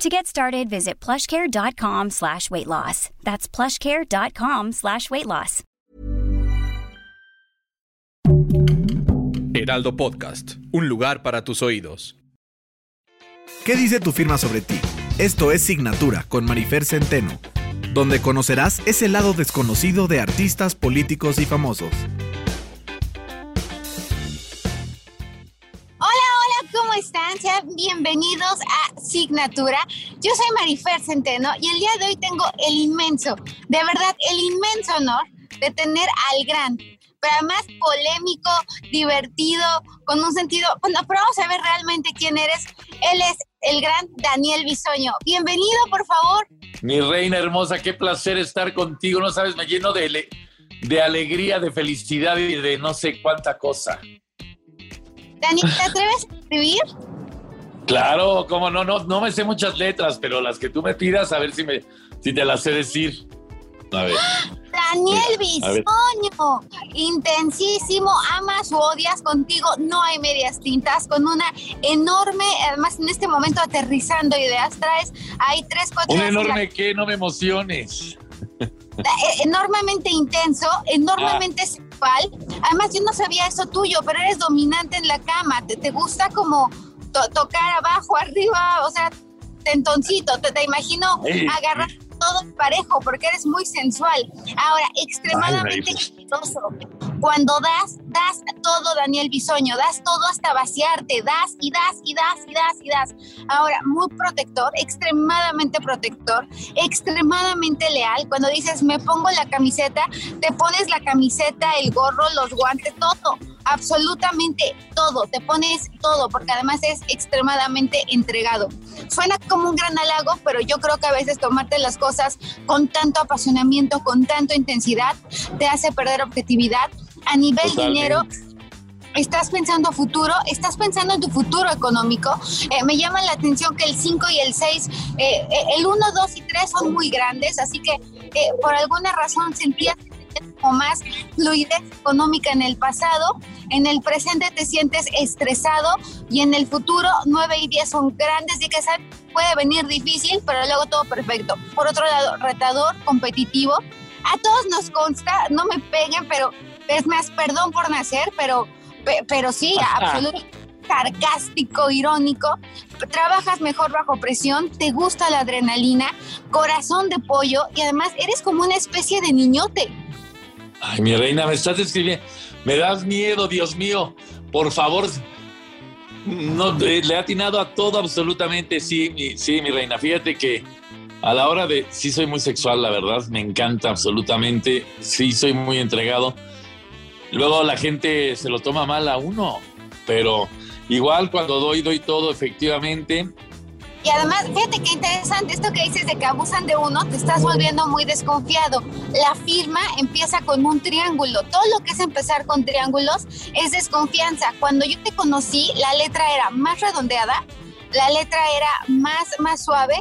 To get started, visit plushcare.com slash weight loss. That's plushcare.com slash weight loss. Heraldo Podcast, un lugar para tus oídos. ¿Qué dice tu firma sobre ti? Esto es Signatura con Marifer Centeno, donde conocerás ese lado desconocido de artistas, políticos y famosos. Están? Sean bienvenidos a Signatura. Yo soy Marifer Centeno y el día de hoy tengo el inmenso, de verdad, el inmenso honor de tener al gran, pero además polémico, divertido, con un sentido, bueno, pero vamos a ver realmente quién eres. Él es el gran Daniel Bisoño. Bienvenido, por favor. Mi reina hermosa, qué placer estar contigo. No sabes, me lleno de, de alegría, de felicidad y de no sé cuánta cosa. Dani, ¿te atreves a escribir? Claro, como no, no, no me sé muchas letras, pero las que tú me pidas, a ver si me, si te las sé decir. A ver. Daniel Bisoño, intensísimo, amas o odias contigo, no hay medias tintas, con una enorme, además en este momento aterrizando ideas, traes, hay tres, cuatro... Un enorme que no me emociones. Eh, enormemente intenso, enormemente ah. Además, yo no sabía eso tuyo, pero eres dominante en la cama. Te, gusta como tocar abajo, arriba, o sea, tentoncito. Te, te imagino agarrar todo parejo porque eres muy sensual. Ahora, extremadamente Cuando das, das todo, Daniel Bisoño, das todo hasta vaciarte, das y das y das y das y das. Ahora, muy protector, extremadamente protector, extremadamente leal. Cuando dices, me pongo la camiseta, te pones la camiseta, el gorro, los guantes, todo absolutamente todo, te pones todo, porque además es extremadamente entregado. Suena como un gran halago, pero yo creo que a veces tomarte las cosas con tanto apasionamiento, con tanta intensidad, te hace perder objetividad. A nivel dinero, estás pensando futuro, estás pensando en tu futuro económico. Eh, me llama la atención que el 5 y el 6, eh, eh, el 1, 2 y 3 son muy grandes, así que por alguna razón sentías como más fluidez económica en el pasado, en el presente te sientes estresado y en el futuro 9 y 10 son grandes y que puede venir difícil, pero luego todo perfecto. Por otro lado, retador, competitivo. A todos nos consta, no me peguen, pero es más, perdón por nacer, pero, pero sí, absolutamente sarcástico, irónico, trabajas mejor bajo presión, te gusta la adrenalina, corazón de pollo y además eres como una especie de niñote. Ay, mi reina, me estás escribiendo. Me das miedo, Dios mío. Por favor. No, le he atinado a todo absolutamente. Sí, mi, sí, mi reina. Fíjate que a la hora de. Sí, soy muy sexual, la verdad. Me encanta absolutamente. Sí, soy muy entregado. Luego la gente se lo toma mal a uno. Pero igual cuando doy, doy todo efectivamente. Y además, fíjate qué interesante esto que dices de que abusan de uno, te estás volviendo muy desconfiado. La firma empieza con un triángulo. Todo lo que es empezar con triángulos es desconfianza. Cuando yo te conocí, la letra era más redondeada, la letra era más, más suave.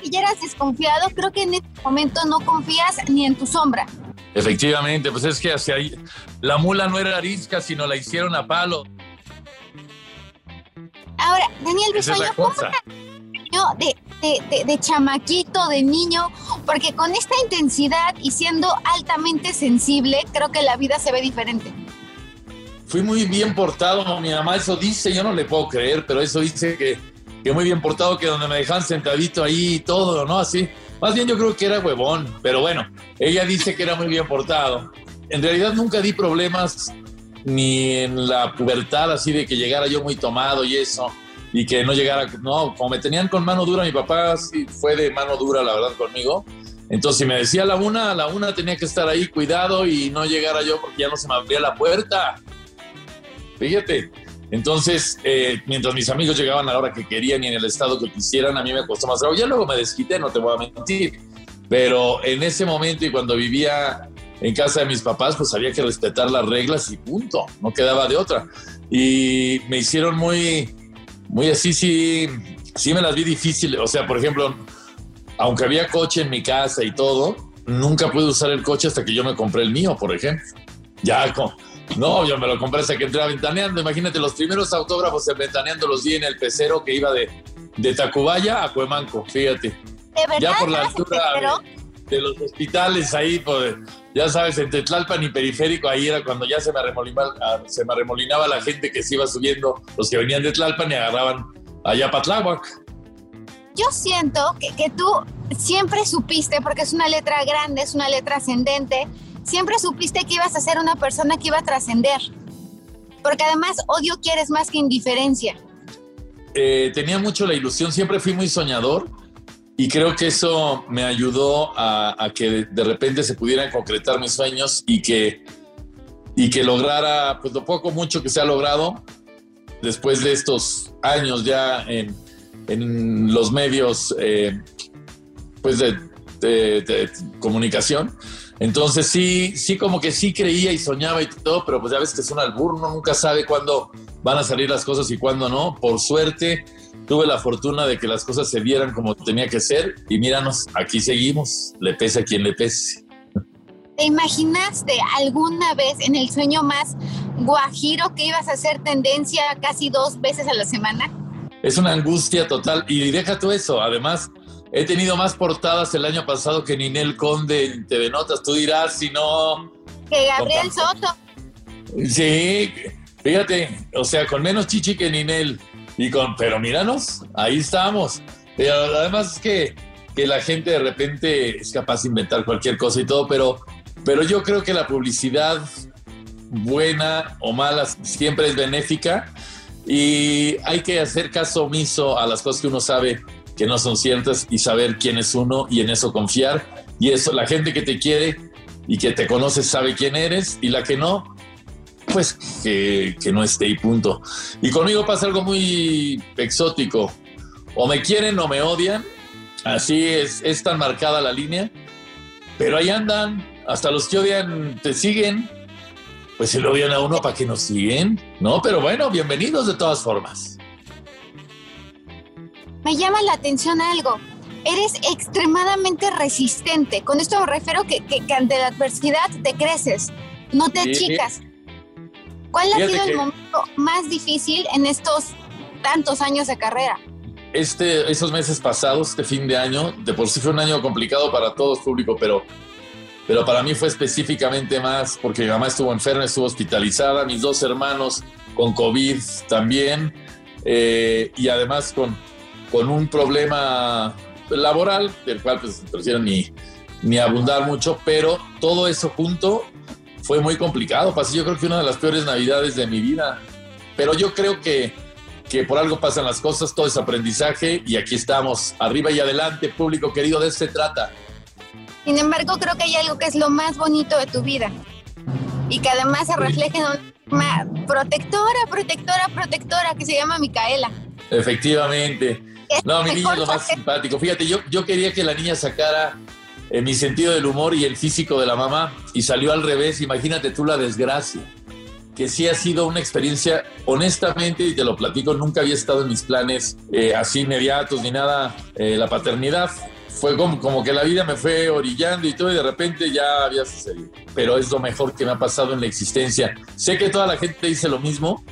Que ya eras desconfiado, creo que en este momento no confías ni en tu sombra. Efectivamente, pues es que hacia ahí, la mula no era arisca, sino la hicieron a palo. Ahora, Daniel Bisoño, ¿cómo de, de, de, chamaquito, de niño? Porque con esta intensidad y siendo altamente sensible, creo que la vida se ve diferente. Fui muy bien portado, mi mamá eso dice, yo no le puedo creer, pero eso dice que, que muy bien portado, que donde me dejan sentadito ahí y todo, ¿no? Así. Más bien yo creo que era huevón, pero bueno, ella dice que era muy bien portado. En realidad nunca di problemas ni en la pubertad así de que llegara yo muy tomado y eso, y que no llegara, no, como me tenían con mano dura, mi papá sí fue de mano dura, la verdad, conmigo. Entonces, si me decía la una, la una tenía que estar ahí, cuidado, y no llegara yo porque ya no se me abría la puerta. Fíjate. Entonces, eh, mientras mis amigos llegaban a la hora que querían y en el estado que quisieran, a mí me costó más trabajo. Ya luego me desquité, no te voy a mentir. Pero en ese momento y cuando vivía en casa de mis papás, pues había que respetar las reglas y punto, no quedaba de otra. Y me hicieron muy, muy así, sí, sí me las vi difíciles. O sea, por ejemplo, aunque había coche en mi casa y todo, nunca pude usar el coche hasta que yo me compré el mío, por ejemplo. Ya, no, yo me lo compré hasta que entré a Ventaneando. Imagínate, los primeros autógrafos en Ventaneando los di en el pecero que iba de, de Tacubaya a Cuemanco, fíjate. ya por la altura de, los hospitales ahí, pues, ya sabes, entre Tlalpan y Periférico, ahí era cuando ya se me, arremolinaba, se me arremolinaba la gente que se iba subiendo, los que venían de Tlalpan y agarraban allá para Tláhuac. Yo siento que, que tú siempre supiste, porque es una letra grande, es una letra ascendente, siempre supiste que ibas a ser una persona que iba a trascender. Porque además odio quieres más que indiferencia. Eh, tenía mucho la ilusión, siempre fui muy soñador y creo que eso me ayudó a, que de, repente se pudieran concretar mis sueños y que, y que lograra, pues lo poco, mucho que se ha logrado después de estos años ya en, en los medios eh, pues de, de, comunicación. Entonces sí, sí como que sí creía y soñaba y todo, pero pues ya ves que es un albur, uno nunca sabe cuándo van a salir las cosas y cuándo no. Por suerte tuve la fortuna de que las cosas se vieran como tenía que ser y míranos, aquí seguimos, le pese a quien le pese. ¿Te imaginaste alguna vez en el sueño más guajiro que ibas a hacer tendencia casi dos veces a la semana? Es una angustia total y deja tú eso, además He tenido más portadas el año pasado que Ninel Conde en TV Notas. Tú dirás si no. Que Gabriel Soto. Sí, fíjate, o sea, con menos chichi que Ninel. Y con, pero míranos, ahí estamos. Pero además es que, que la gente de repente es capaz de inventar cualquier cosa y todo, pero, pero yo creo que la publicidad, buena o mala, siempre es benéfica y hay que hacer caso omiso a las cosas que uno sabe que no son ciertas y saber quién es uno y en eso confiar. Y eso, la gente que te quiere y que te conoce sabe quién eres y la que no, pues que, que no esté y punto. Y conmigo pasa algo muy exótico. O me quieren o me odian. Así es, es tan marcada la línea. Pero ahí andan. Hasta los que odian te siguen. Pues se lo odian a uno para que nos siguen. No, pero bueno, bienvenidos de todas formas me llama la atención algo. Eres extremadamente resistente. Con esto me refiero que, que, ante la adversidad te creces, no te achicas. ¿Cuál ha sido el momento más difícil en estos tantos años de carrera? Este, esos meses pasados, este fin de año, de por sí fue un año complicado para todos público, pero, pero para mí fue específicamente más porque mi mamá estuvo enferma, estuvo hospitalizada, mis dos hermanos con COVID también, eh, y además con, con un problema laboral, del cual pues prefiero ni, ni abundar mucho, pero todo eso junto fue muy complicado. Pasé yo creo que una de las peores navidades de mi vida. Pero yo creo que, que por algo pasan las cosas, todo es aprendizaje y aquí estamos, arriba y adelante, público querido, de eso se trata. Sin embargo, creo que hay algo que es lo más bonito de tu vida y que además se refleja en una protectora, protectora, protectora que se llama Micaela. Efectivamente. No, mi niña es lo más simpático. Fíjate, yo, yo quería que la niña sacara eh, mi sentido del humor y el físico de la mamá y salió al revés. Imagínate tú la desgracia. Que sí ha sido una experiencia, honestamente, y te lo platico, nunca había estado en mis planes eh, así inmediatos ni nada, eh, la paternidad. Fue como, como que la vida me fue orillando y todo, y de repente ya había sucedido. Pero es lo mejor que me ha pasado en la existencia. Sé que toda la gente dice lo mismo,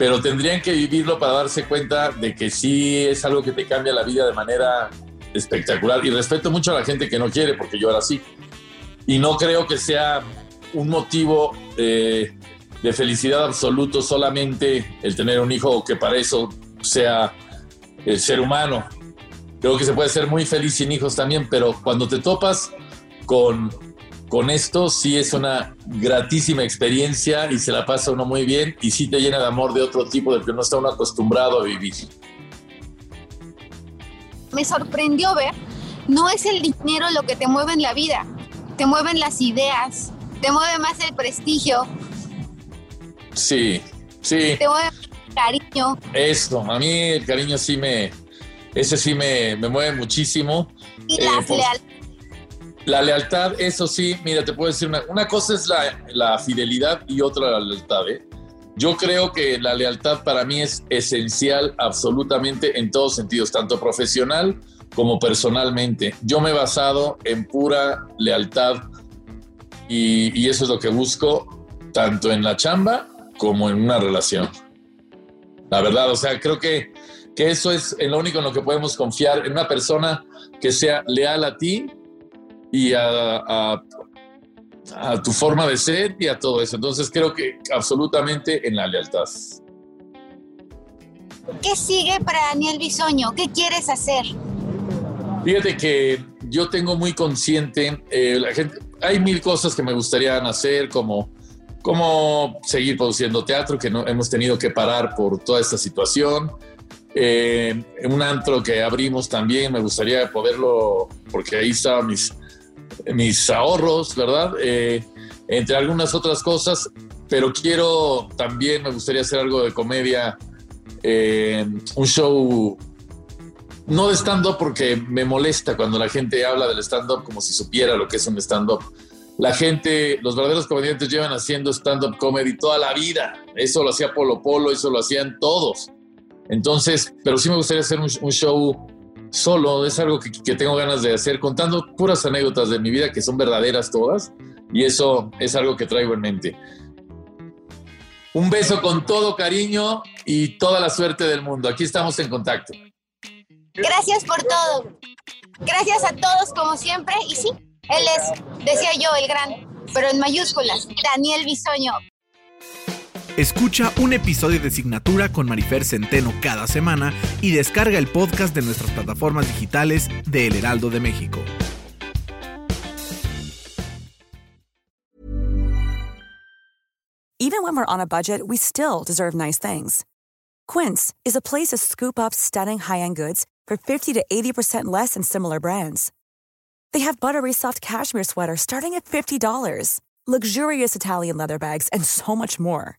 pero tendrían que vivirlo para darse cuenta de que sí es algo que te cambia la vida de manera espectacular. Y respeto mucho a la gente que no quiere, porque yo era así. Y no creo que sea un motivo de felicidad absoluto solamente el tener un hijo que para eso sea el ser humano. Creo que se puede ser muy feliz sin hijos también, pero cuando te topas con con esto sí es una gratísima experiencia y se la pasa uno muy bien y sí te llena de amor de otro tipo del que no está uno acostumbrado a vivir. Me sorprendió ver, no es el dinero lo que te mueve en la vida, te mueven las ideas, te mueve más el prestigio. Sí, sí. Te mueve el cariño. Esto, a mí el cariño sí me, ese sí me, me mueve muchísimo. Y las eh, La lealtad, eso sí, mira, te puedo decir una, cosa es la, la fidelidad y otra la lealtad. ¿eh? Yo creo que la lealtad para mí es esencial absolutamente en todos sentidos, tanto profesional como personalmente. Yo me he basado en pura lealtad y, y eso es lo que busco tanto en la chamba como en una relación. La verdad, o sea, creo que, que eso es lo único en lo que podemos confiar, en una persona que sea leal a ti y a, a, a, tu forma de ser y a todo eso. Entonces creo que absolutamente en la lealtad. ¿Qué sigue para Daniel Bisoño? ¿Qué quieres hacer? Fíjate que yo tengo muy consciente, eh, la gente, hay mil cosas que me gustaría hacer, como, como seguir produciendo teatro, que no, hemos tenido que parar por toda esta situación. Eh, un antro que abrimos también, me gustaría poderlo, porque ahí estaban mis, mis ahorros, ¿verdad? Eh, entre algunas otras cosas, pero quiero también, me gustaría hacer algo de comedia, eh, un show, no de stand-up porque me molesta cuando la gente habla del stand-up como si supiera lo que es un stand-up. La gente, los verdaderos comediantes llevan haciendo stand-up comedy toda la vida. Eso lo hacía Polo Polo, eso lo hacían todos. Entonces, pero sí me gustaría hacer un, un show solo, es algo que, tengo ganas de hacer, contando puras anécdotas de mi vida que son verdaderas todas, y eso es algo que traigo en mente. Un beso con todo cariño y toda la suerte del mundo. Aquí estamos en contacto. Gracias por todo. Gracias a todos como siempre. Y sí, él es, decía yo, el gran, pero en mayúsculas, Daniel Bisoño. Escucha un episodio de Signatura con Marifer Centeno cada semana y descarga el podcast de nuestras plataformas digitales de El Heraldo de México. Even when we're on a budget, we still deserve nice things. Quince is a place to scoop up stunning high-end goods for 50 to 80% less than similar brands. They have buttery soft cashmere sweaters starting at $50, luxurious Italian leather bags, and so much more.